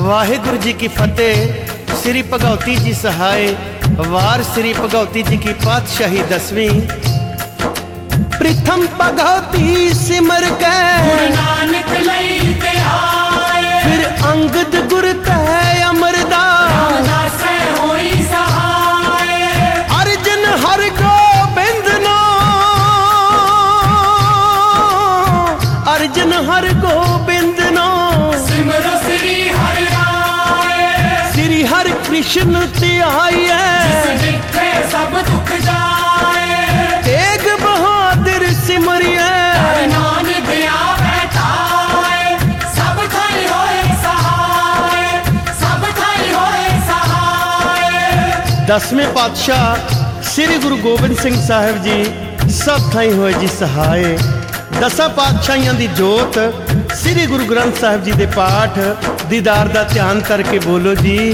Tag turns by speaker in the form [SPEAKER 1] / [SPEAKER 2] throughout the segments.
[SPEAKER 1] ਵਾਹਿਗੁਰੂ ਜੀ ਕੀ ਫਤਿਹ ਸ੍ਰੀ ਭਗਉਤੀ ਜੀ ਸਹਾਇ ਵਾਰ ਸ੍ਰੀ ਭਗਉਤੀ ਜੀ ਕੀ ਪਾਤਸ਼ਾਹੀ ਦਸਵੀਂ ਪ੍ਰਥਮ ਭਗਉਤੀ ਸਿਮਰ ਕੇ
[SPEAKER 2] ਨਾਨਕ ਲਈ ਤੇ ਆਏ
[SPEAKER 1] ਫਿਰ ਅੰਗਦ ਗੁਰ ਤੈ ਕ੍ਰਿਸ਼ਨ ਧਿਆਈਐ।
[SPEAKER 2] ਜਿੱਥੇ ਸਭ ਦੁੱਖ ਜਾਏ।
[SPEAKER 1] ਤੇਗ ਬਹਾਦਰ ਸਿਮਰਿਐ।
[SPEAKER 2] ਨਾਨਕ ਆਵੇ ਤਾਏ। ਸਭ ਥਾਈ ਹੋਏ ਸਹਾਏ। ਸਭ ਥਾਈ ਹੋਏ ਸਹਾਏ।
[SPEAKER 1] ਦਸਵੇਂ ਪਾਤਸ਼ਾਹ ਸ੍ਰੀ ਗੁਰੂ ਗੋਬਿੰਦ ਸਿੰਘ ਸਾਹਿਬ ਜੀ ਸਭ ਥਾਈ ਹੋਏ ਜੀ ਸਹਾਏ। ਦਸਾਂ ਪਾਤਸ਼ਾਹੀਆਂ ਦੀ ਜੋਤ ਸ੍ਰੀ ਗੁਰੂ ਗ੍ਰੰਥ ਸਾਹਿਬ ਜੀ ਦੇ ਪਾਠ ਦੀਦਾਰ ਦਾ ਧਿਆਨ ਕਰਕੇ ਬੋਲੋ ਜੀ।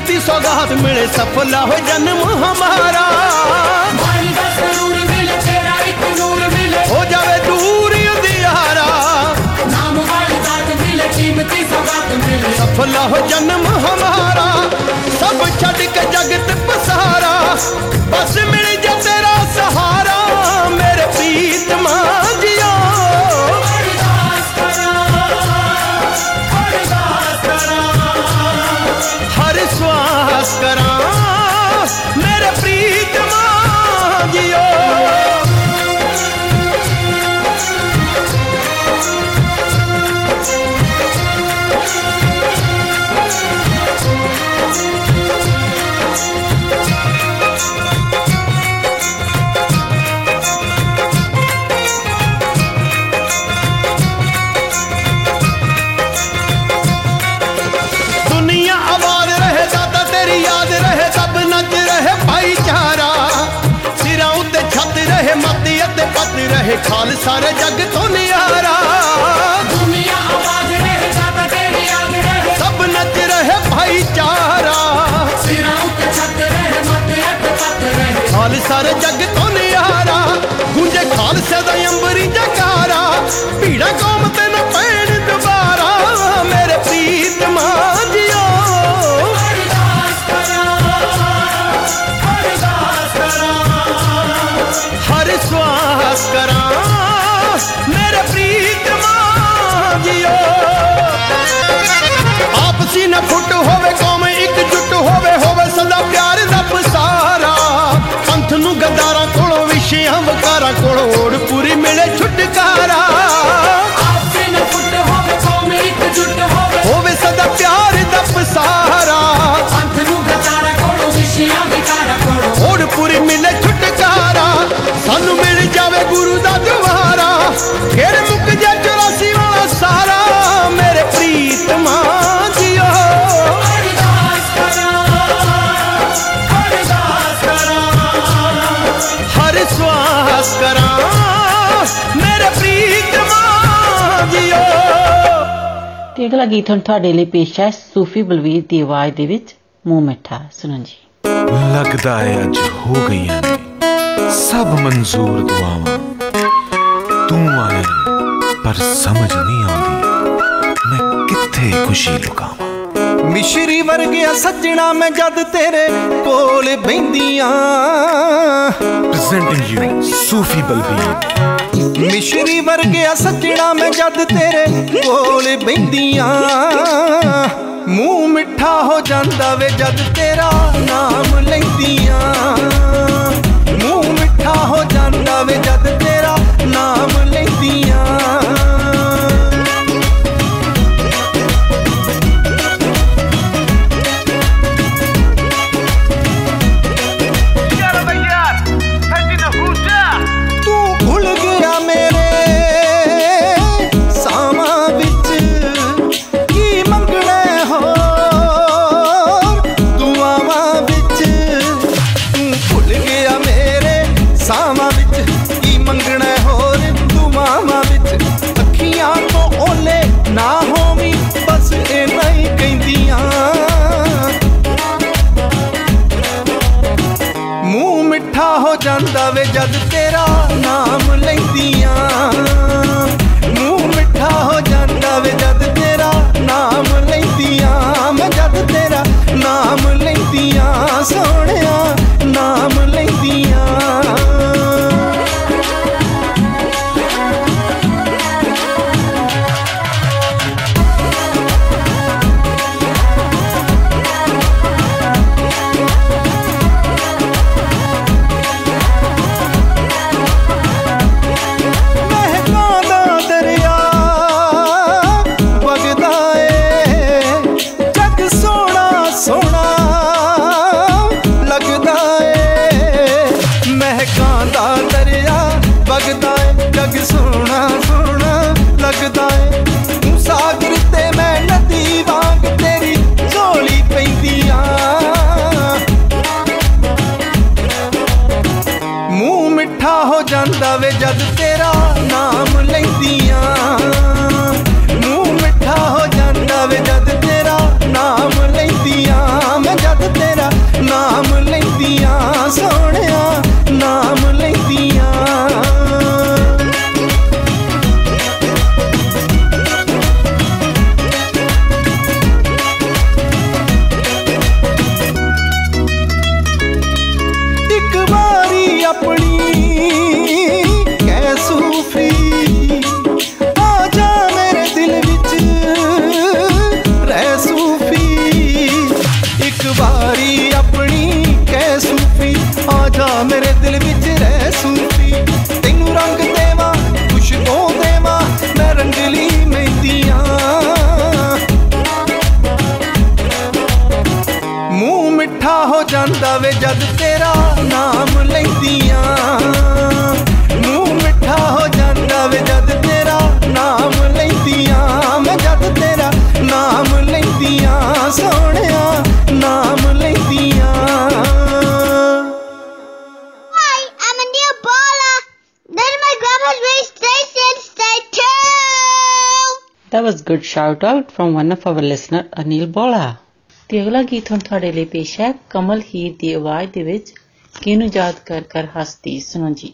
[SPEAKER 1] ਮਿਲੇ ਕੀਮਤੀ ਸੌਗਾਤ ਮਿਲੇ ਸਫਲਾ ਹੋ ਜਨਮ ਹਮਾਰਾ
[SPEAKER 2] ਮਾਈ ਦਾ ਸਰੂਰ ਮਿਲੇ ਤੇਰਾ ਇੱਕ ਨੂਰ ਮਿਲੇ
[SPEAKER 1] ਹੋ ਜਾਵੇ ਦੂਰ ਹੀ ਅੰਧਿਆਰਾ
[SPEAKER 2] ਨਾਮ ਵਾਲੀ ਦਾਤ ਮਿਲੇ ਕੀਮਤੀ ਸੌਗਾਤ ਮਿਲੇ
[SPEAKER 1] सारे जग तो नियारा
[SPEAKER 2] सब नच रहे भाईचारा। खाल सारे जग तो
[SPEAKER 1] नियारा गूंजे खालसे दा अंबरी जकारा। पीड़ा कौम ते न पैण दोबारा। मेरे प्रीत माँ हर श्वास करा। ਜੀਓ। ਆਪਸੀ ਨਾ ਫੁੱਟ ਹੋਵੇ, ਕੌਮ ਇੱਕ ਜੁੱਟ ਹੋਵੇ ਹੋਵੇ ਸਦਾ ਪਿਆਰ ਦਾ ਪਸਾਰਾ।
[SPEAKER 3] ਯਾਰਾਂ ਕੋਲੋਂ ਓੜ ਪੂਰੀ ਮਿਲੇ ਛੁਟਕਾਰਾ।
[SPEAKER 2] ਆਪੇ ਨ ਫੁੱਟ ਹੋਵੇ, ਕੌਮ ਇਕਜੁੱਟ ਹੋਵੇ
[SPEAKER 3] ਹੋਵੇ ਸਦਾ ਪਿਆਰ ਦਾ ਪਸਾਰਾ।
[SPEAKER 2] ਪੰਥ ਨੂੰ ਗਤਾਰਾ ਕੋਲੋਂ ਵਿਸ਼ਿਆਂ ਵਿਕਾਰਾ ਕੋਲੋਂ
[SPEAKER 3] ਓੜ ਪੂਰੀ ਮਿਲੇ ਛੁਟਕਾਰਾ। ਸਾਨੂੰ ਮਿਲ ਜਾਵੇ ਗੁਰੂ ਦਾ ਦੁਆਰਾ। ਫਿਰ ਮੁੱਕ ਜਾ 84 ਵਾਲਾ ਸਾਰਾ ਮੇਰੇ ਪ੍ਰੀਤਮਾ ਜੀਓ
[SPEAKER 2] ਅਰਦਾਸ ਕਰਾਂ ਅਰਦਾਸ ਕਰਾਂ
[SPEAKER 3] ਹਰ ਸਵਾਸ ਕਰਾਂ ਮੇਰੇ ਪ੍ਰੀਤਮਾ ਜੀਓ
[SPEAKER 4] ਤੇ ਅਗਲਾ ਗੀਤ ਹੁਣ ਤੁਹਾਡੇ ਲਈ ਪੇਸ਼ ਹੈ ਸੂਫੀ ਬਲਵੀਰ ਦੀ ਆਵਾਜ਼ ਦੇ ਵਿੱਚ ਮੂੰਹ ਮਿੱਠਾ ਸੁਣੋ ਜੀ
[SPEAKER 5] ਲੱਗਦਾ ਹੈ ਅੱਜ ਹੋ ਗਈਆਂ ਨੇ ਸਭ ਮਨਜ਼ੂਰ ਦੁਆਵਾਂ ਤੂੰ ਆਇਆ ਪਰ ਸਮਝ ਨਹੀਂ ਆਉਂਦੀ। ਮੈਂ ਕਿੱਥੇ ਖੁਸ਼ੀ ਲੁਕਾਵਾਂ?
[SPEAKER 3] ਮਿਸ਼ਰੀ ਵਰਗਿਆ ਸੱਜਣਾ ਮੈਂ ਜਦ ਤੇਰੇ ਕੋਲ ਬੈੰਦੀਆਂ
[SPEAKER 5] ਪ੍ਰੈਜ਼ੈਂਟਿੰਗ ਯੂ ਸੂਫੀ ਬਲਬੀਰ।
[SPEAKER 3] ਮਿਸ਼ਰੀ ਵਰਗਿਆ ਸੱਜਣਾ ਮੈਂ ਜਦ ਤੇਰੇ ਕੋਲ ਬੈੰਦੀਆਂ ਮੂੰਹ ਮਿੱਠਾ ਹੋ ਜਾਂਦਾ ਵੇ ਜਦ ਤੇਰਾ ਨਾਮ ਲੈਂਦੀਆਂ। ਮੂੰਹ ਮਿੱਠਾ ਹੋ ਜਾਂਦਾ ਵੇ ਜਦ
[SPEAKER 4] That was good shout out from one of our listener Anil Bola. ਤੇ ਅਗਲਾ ਗੀਤ ਹੁਣ ਤੁਹਾਡੇ ਲਈ ਪੇਸ਼ ਹੈ ਕਮਲ ਹੀਰ ਦੀ ਆਵਾਜ਼ ਦੇ ਵਿੱਚ ਕਿਨੂੰ ਯਾਦ ਕਰ ਕਰ ਹੱਸਦੀ ਸੁਣੋ ਜੀ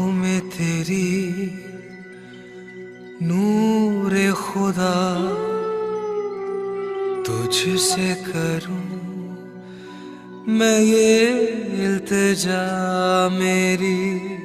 [SPEAKER 6] आँखों में तेरी नूर खुदा तुझसे करूँ मैं ये इल्तजा मेरी।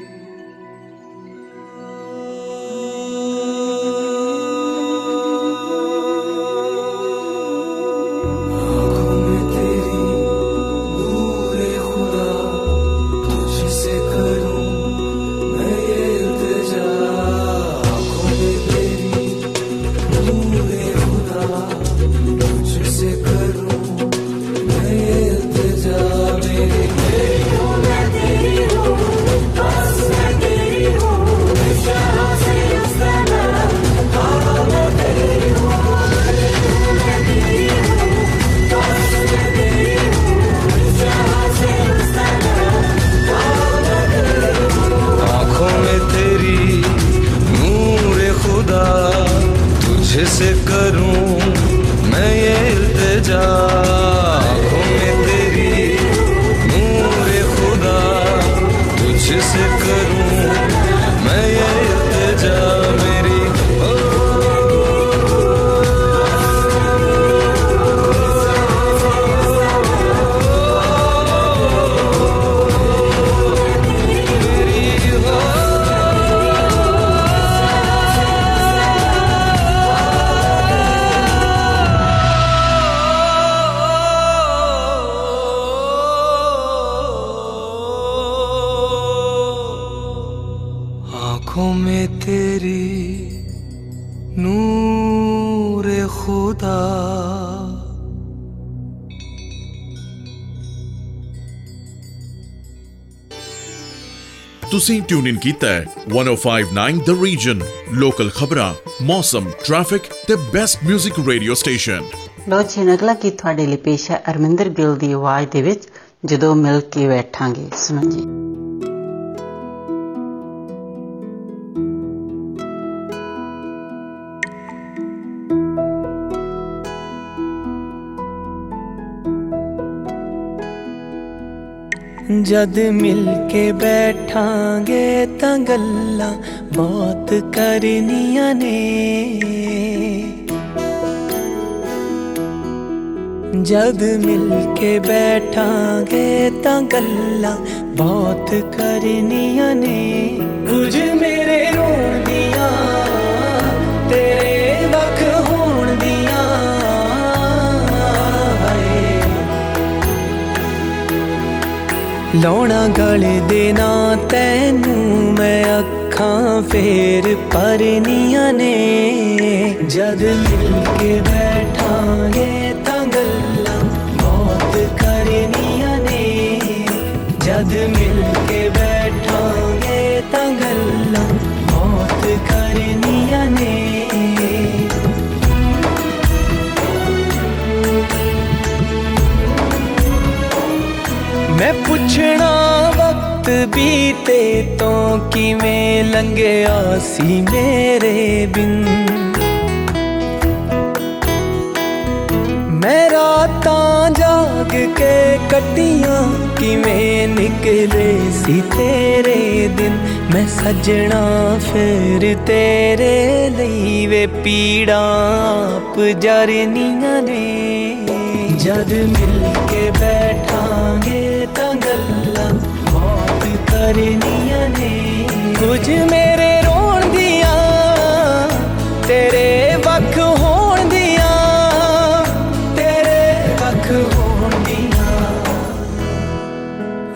[SPEAKER 7] ਤੁਸੀਂ ਟਿਊਨ ਇਨ ਕੀਤਾ ਹੈ। 1059 ਦ ਰੀਜਨ ਲੋਕਲ ਖਬਰਾਂ, ਮੌਸਮ ਟ੍ਰੈਫਿਕ ਤੇ ਬੈਸਟ 뮤직 ਰੇਡੀਓ ਸਟੇਸ਼ਨ
[SPEAKER 4] ਲੋ ਜੀ ਨਗਲਾ ਕੀ ਤੁਹਾਡੇ ਲਈ ਪੇਸ਼ ਹੈ ਅਰਮਿੰਦਰ ਗਿੱਲ ਦੀ ਆਵਾਜ਼ ਦੇ ਵਿੱਚ, ਜਦੋਂ ਮਿਲ ਕੇ ਬੈਠਾਂਗੇ। ਸੁਣੋ ਜੀ।
[SPEAKER 8] जद मिलके बैठांगे तंगल्ला मौत करनिया ने। जद मिलके बैठांगे तंगल्ला बहुत करनिया ने। कुछ ਲਾਉਣਾ ਗਲੇ ਦੇ ਨਾ ਤੈਨੂੰ ਮੈਂ ਅੱਖਾਂ ਫੇਰ ਪਰਨੀਆਂ ਨੇ। ਜਦ ਮਿਲ ਕੇ ਬੈਠਾਂਗੇ ਤਾਂ ਗੱਲਾਂ ਬਹੁਤ ਕਰਨੀਆਂ ਨੇ। ਜਦ ਮਿਲ ਕੇ ਬੈਠਾਂਗੇ ਤਾਂ ਗੱਲਾਂ ਬਹੁਤ ਕਰਨੀਆਂ ਨੇ। ਮੈਂ ਪੁੱਛਣਾ ਵਕਤ ਬੀਤੇ ਤੋਂ ਕਿਵੇਂ ਲੰਘਿਆ ਸੀ ਮੇਰੇ ਬਿਨ ਮੈਂ ਰਾਤਾਂ ਜਾਗ ਕੇ ਕੱਟੀਆਂ ਕਿਵੇਂ ਨਿਕਲੇ ਸੀ ਤੇਰੇ ਦਿਨ ਮੈਂ ਸੱਜਣਾ ਫਿਰ ਤੇਰੇ ਲਈ ਵੇ ਪੀੜਾਂ ਆਪ ਜਰਨੀਆਂ ਨੇ ਜਦ ਮਿਲ ਕੇ ਬੈਠਾਂਗੇ ਤਾਂ ਗੱਲਾਂ ਬਹੁਤ ਕਰਨੀਆਂ ਨੇ। ਕੁਝ ਮੇਰੇ ਰੋਣ ਦੀਆਂ, ਤੇਰੇ ਵੱਖ ਹੋਣ ਦੀਆਂ, ਤੇਰੇ ਵੱਖ ਹੋਣ ਦੀਆਂ।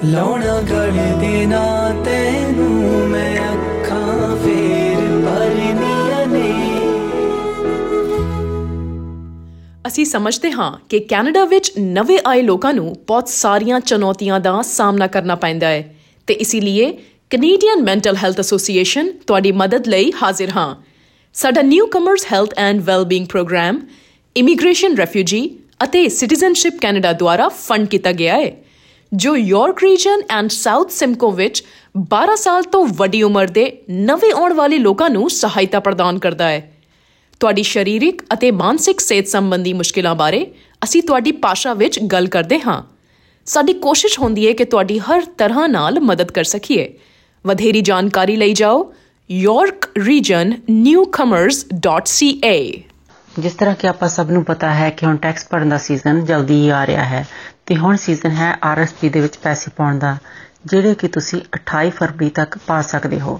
[SPEAKER 8] ਲਾਉਣਾ ਗਲੇ ਦੇ ਨਾ ਤੈਨੂੰ ਮੈਂ ਅੱਖਾਂ ਫੇਰ ਭਰਨੀਆਂ ਨੇ।
[SPEAKER 9] ਅਸੀਂ ਸਮਝਦੇ ਹਾਂ ਕਿ ਕੈਨੇਡਾ ਵਿੱਚ ਨਵੇਂ ਆਏ ਲੋਕਾਂ ਨੂੰ ਬਹੁਤ ਸਾਰੀਆਂ ਚੁਣੌਤੀਆਂ ਦਾ ਸਾਹਮਣਾ ਕਰਨਾ ਪੈਂਦਾ ਹੈ। ਤੇ ਇਸੇ ਲਈ ਕੈਨੇਡੀਅਨ ਮੈਂਟਲ ਹੈਲਥ ਐਸੋਸੀਏਸ਼ਨ ਤੁਹਾਡੀ ਮਦਦ ਲਈ ਹਾਜ਼ਰ ਹਾਂ ਸਾਡਾ newcomers health and wellbeing program immigration refugee ਅਤੇ ਸਿਟੀਜ਼ਨਸ਼ਿਪ ਕੈਨੇਡਾ ਦੁਆਰਾ ਫੰਡ ਕੀਤਾ ਗਿਆ ਹੈ ਜੋ York region and south Simcoe ਵਿੱਚ 12 ਸਾਲ ਤੋਂ ਵੱਡੀ ਉਮਰ ਦੇ ਨਵੇਂ ਆਉਣ ਵਾਲੇ ਲੋਕਾਂ ਨੂੰ ਸਹਾਇਤਾ ਪ੍ਰਦਾਨ ਕਰਦਾ ਹੈ ਤੁਹਾਡੀ ਸਰੀਰਕ ਅਤੇ ਮਾਨਸਿਕ ਸਿਹਤ ਸੰਬੰਧੀ ਮੁਸ਼ਕਿਲਾਂ ਬਾਰੇ ਅਸੀਂ ਤੁਹਾਡੀ ਭਾਸ਼ਾ ਵਿੱਚ ਗੱਲ ਕਰਦੇ ਹਾਂ ਸਾਡੀ ਕੋਸ਼ਿਸ਼ ਹੁੰਦੀ ਹੈ ਕਿ ਤੁਹਾਡੀ ਹਰ ਤਰ੍ਹਾਂ ਨਾਲ ਮਦਦ ਕਰ ਸਕੀਏ। ਵਧੇਰੀ ਜਾਣਕਾਰੀ ਲਈ ਜਾਓ yorkregionnewcomers.ca
[SPEAKER 4] ਜਿਸ ਤਰ੍ਹਾਂ ਕਿ ਆਪਾਂ ਸਭ ਨੂੰ ਪਤਾ ਹੈ ਕਿ ਹੁਣ ਟੈਕਸ ਭਰਨ ਦਾ ਸੀਜ਼ਨ ਜਲਦੀ ਹੀ ਆ ਰਿਹਾ ਹੈ, ਤੇ ਹੁਣ ਸੀਜ਼ਨ ਹੈ ਆਰਐਸਪੀ ਦੇ ਵਿੱਚ ਪੈਸੇ ਪਾਉਣ ਦਾ। ਜਿਹੜੇ ਕਿ ਤੁਸੀਂ 28 ਫਰਵਰੀ ਤੱਕ ਪਾ ਸਕਦੇ ਹੋ।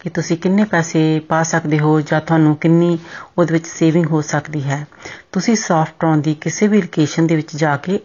[SPEAKER 4] ਕਿ ਤੁਸੀਂ ਕਿੰਨੇ ਪੈਸੇ ਪਾ ਸਕਦੇ ਹੋ ਜਾਂ ਤੁਹਾਨੂੰ ਕਿੰਨੀ ਉਹਦੇ ਵਿੱਚ ਸੇਵਿੰਗ ਹੋ ਸਕਦੀ ਹੈ, ਤੁਸੀਂ ਸੌਫਟਟ੍ਰੋਨ ਦੀ ਕਿਸੇ ਵੀ ਲੋਕੇਸ਼ਨ ਦੇ ਵਿੱਚ ਜਾ ਕੇ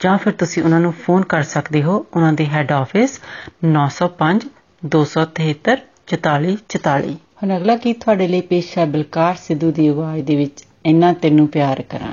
[SPEAKER 4] ਜਾਂ ਫਿਰ ਤੁਸੀਂ ਉਹਨਾਂ ਨੂੰ ਫੋਨ ਕਰ ਸਕਦੇ ਹੋ, ਉਹਨਾਂ ਦੇ ਹੈੱਡ ਆਫਿਸ 905 273 44 44 ਹੁਣ ਅਗਲਾ ਗੀਤ ਤੁਹਾਡੇ ਲਈ ਪੇਸ਼ ਹੈ ਬਲਕਾਰ ਸਿੱਧੂ ਦੀ ਆਵਾਜ਼ ਦੇ ਵਿੱਚ, ਇੰਨਾ ਤੈਨੂੰ ਪਿਆਰ ਕਰਾਂ।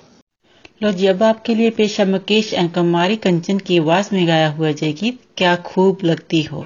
[SPEAKER 1] लो जी, अब आपके लिए पेश है मुकेश एंकमारी कंचन की आवाज़ में गाया हुआ जय गीत
[SPEAKER 10] क्या खूब लगती हो।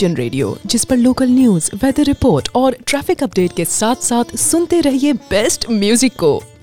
[SPEAKER 9] रीजन रेडियो जिस पर लोकल न्यूज़ वेदर रिपोर्ट और ट्रैफ़िक अपडेट के साथ साथ सुनते रहिए बेस्ट म्यूज़िक को।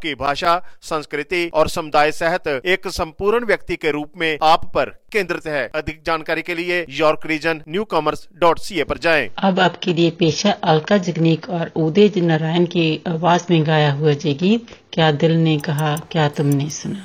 [SPEAKER 11] आपकी भाषा, संस्कृति और समुदाय सहित एक संपूर्ण व्यक्ति के रूप में आप पर केंद्रित है। अधिक जानकारी के लिए York region newcomers dot C A पर जाए।
[SPEAKER 12] अब आपके लिए पेशा अलका जगनीक और उदय नारायण की आवाज़ में गाया हुआ जय गीत, क्या दिल ने कहा, क्या तुमने सुना?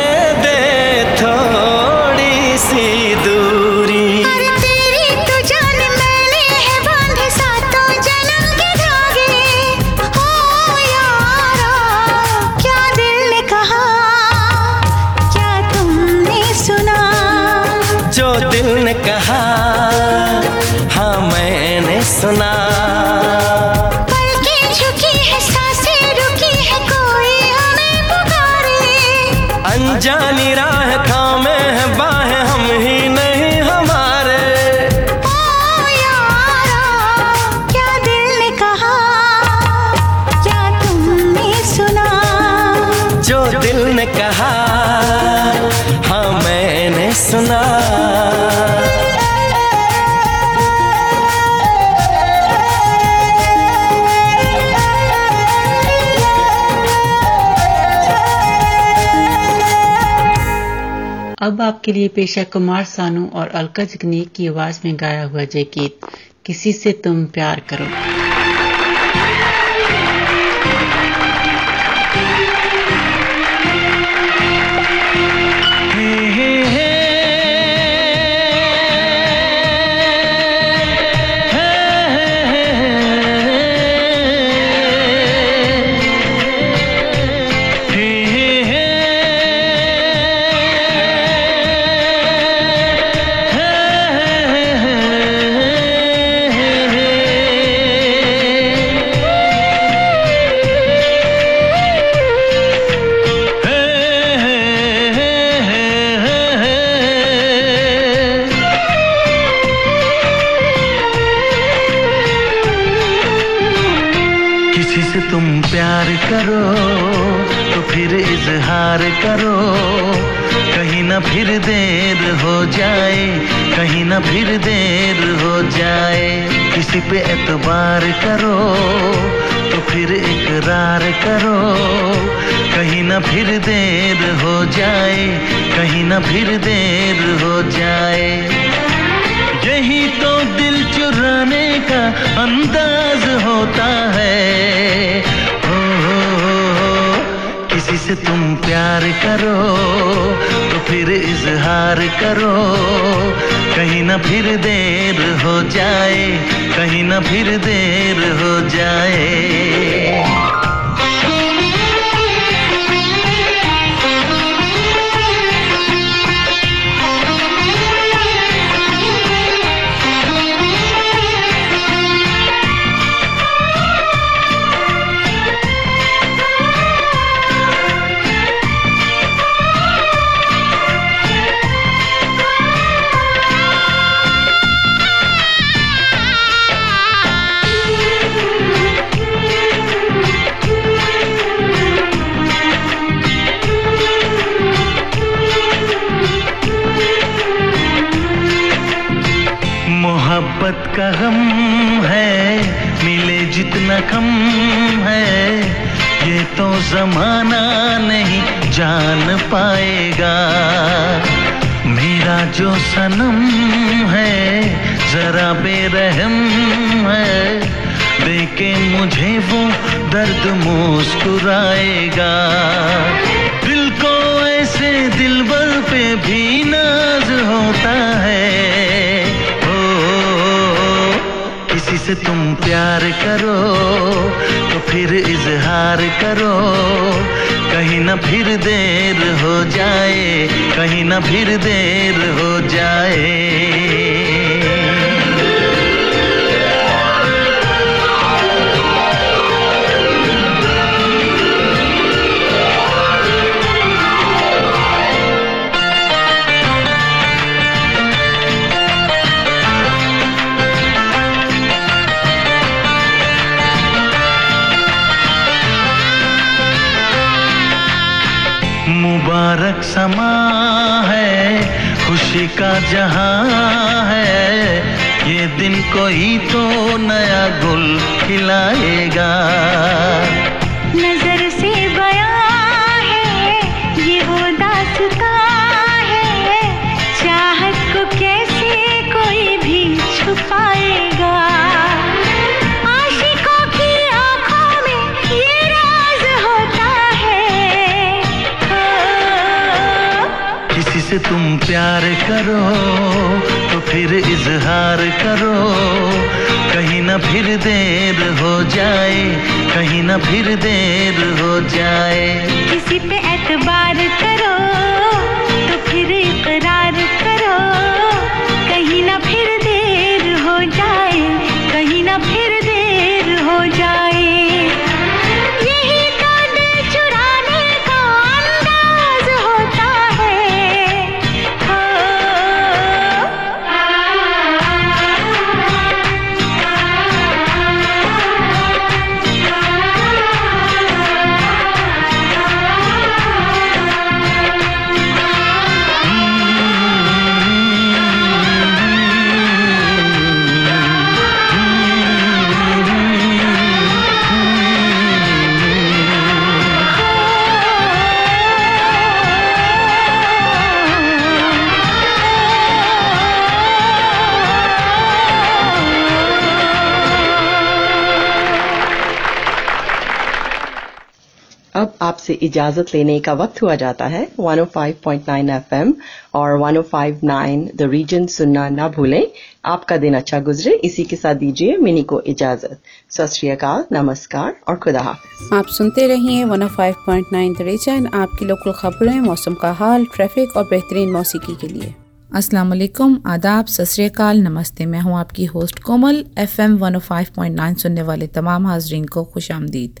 [SPEAKER 12] सुना। पलकें झुकी है रुकी है कोई हमें पुकारे।
[SPEAKER 13] अनजानी राह
[SPEAKER 4] आपके लिए पेश है कुमार सानू और अलका जगनीक की आवाज़ में गाया हुआ जय गीत किसी से तुम प्यार करो।
[SPEAKER 14] फिर देर हो जाए किसी पे एतबार करो तो फिर इकरार करो। कहीं ना फिर देर हो जाए कहीं ना फिर देर हो जाए। यही तो दिल चुराने का अंदाज होता है। हो, हो, हो। किसी से तुम प्यार करो तो फिर इजहार करो। कहीं ना फिर देर हो जाए कहीं ना फिर देर हो जाए। जमाना नहीं जान पाएगा। मेरा जो सनम है, जरा बेरहम है। देखे मुझे वो दर्द मुस्कुराएगा। दिल को ऐसे दिलबर पे भी नाज होता है। से तुम प्यार करो तो फिर इजहार करो। कहीं ना फिर देर हो जाए, कहीं ना फिर देर हो जाए।
[SPEAKER 15] आपसे इजाज़त लेने का वक्त हुआ जाता है। 105.9 एफएम और 105.9 द रीजन सुनना ना भूलें। आपका दिन अच्छा गुजरे। इसी के साथ दीजिए मिनी को इजाज़त। सत नमस्कार और खुदा हाफिज।
[SPEAKER 16] आप सुनते रहिए 105.9 द रीजन आपकी लोकल खबरें, मौसम का हाल, ट्रैफ़िक और बेहतरीन मौसीकी के लिए। अस्सलाम वालेकुम आदाब सतरीकाल नमस्ते। मैं हूँ आपकी होस्ट कोमल। एफएम 105.9 सुनने वाले तमाम हाजरीन को खुश आमदीद।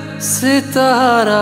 [SPEAKER 8] सितारा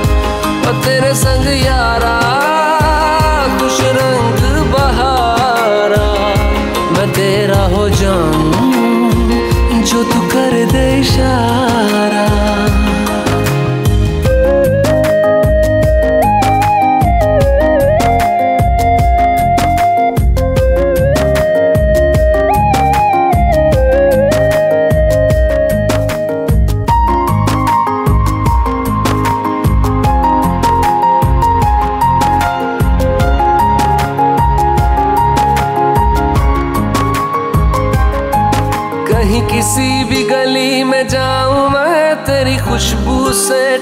[SPEAKER 8] तेरे संग यारा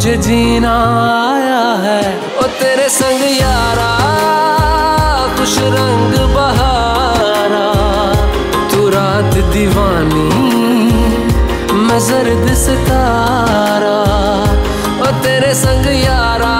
[SPEAKER 8] मुझे जीना आया है। ओ तेरे संग यारा कुछ रंग बहारा। तू रात दीवानी, मैं जर्द सितारा। ओ तेरे संग यारा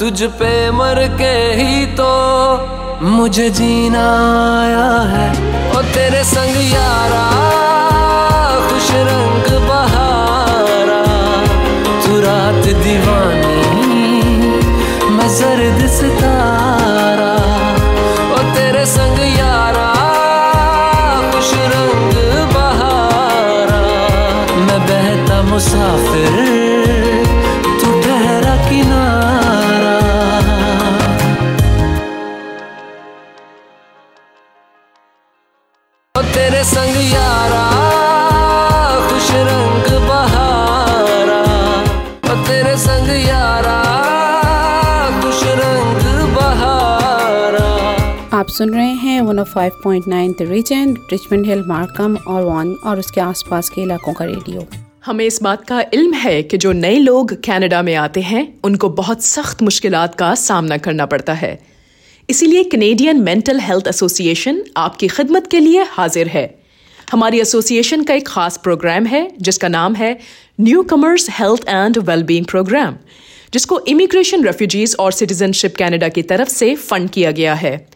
[SPEAKER 8] तुझ पे मर के ही तो मुझे जीना आया है। ओ तेरे संग यारा, खुश रंग बहारा। तू रात दीवानी, मैं जर्द सितारा। ओ तेरे संग यारा, खुश रंग बहारा। मैं बहता मुसाफिर यारा खुश रंग बहारा।
[SPEAKER 2] ओ तेरे संग यारा खुश रंग बहारा।
[SPEAKER 17] आप सुन रहे हैं 105.9 the region Richmond Hill Markham और वन और उसके आसपास के इलाकों का रेडियो
[SPEAKER 9] हमें इस बात का इल्म है कि जो नए लोग कनाडा में आते हैं उनको बहुत सख्त मुश्किल का सामना करना पड़ता है। इसीलिए कनेडियन मेंटल हेल्थ एसोसिएशन आपकी खिदमत के लिए हाजिर है। हमारी एसोसिएशन का एक खास प्रोग्राम है, जिसका नाम है newcomers health and wellbeing program जिसको इमिग्रेशन रेफ्यूजीज और सिटीजनशिप कनाडा की तरफ़ से फंड किया गया है।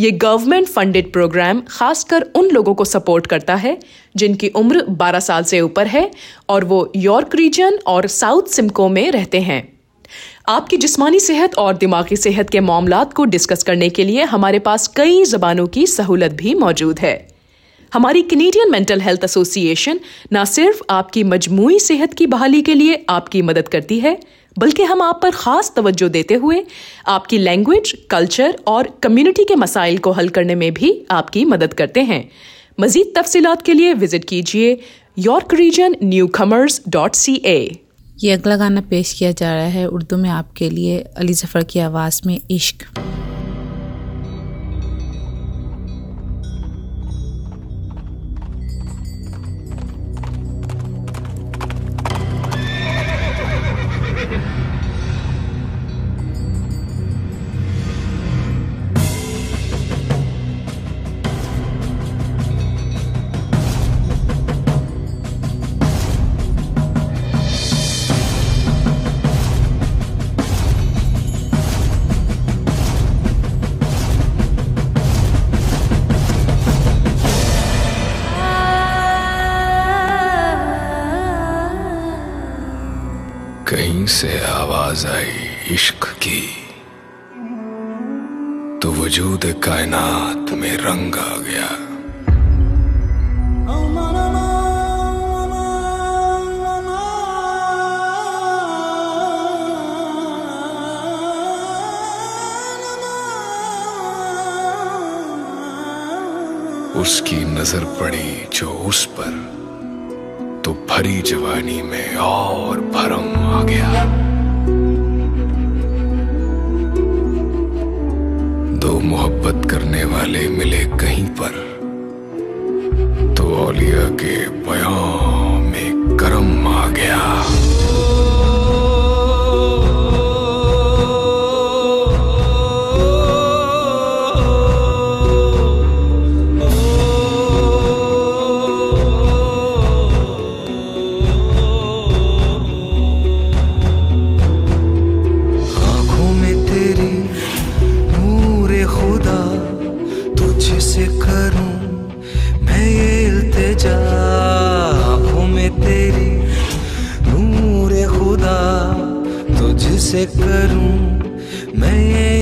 [SPEAKER 9] ये गवर्नमेंट फंडेड प्रोग्राम खासकर उन लोगों को सपोर्ट करता है, जिनकी उम्र 12 साल से ऊपर है और वो यॉर्क रीजन और साउथ सिमको में रहते हैं। आपकी जिस्मानी सेहत और दिमागी सेहत के मामला को डिस्कस करने के लिए हमारे पास कई जबानों की सहूलत भी मौजूद है। हमारी कनेडियन मेंटल हेल्थ एसोसिएशन न सिर्फ़ आपकी मजमूई सेहत की बहाली के लिए आपकी मदद करती है, बल्कि हम आप पर खास तवज्जो देते हुए आपकी लैंग्वेज कल्चर और कम्युनिटी के मसाइल को हल करने में भी आपकी मदद करते हैं। मजीद तफसीलात के लिए विज़िट कीजिए York region newcomers dot C A
[SPEAKER 17] ये अगला गाना पेश किया जा रहा है उर्दू में आपके लिए, अली जफ़र की आवाज़ में इश्क।
[SPEAKER 6] मिले कहीं पर तो ओलिया के बयां में करम आ गया।
[SPEAKER 1] मैं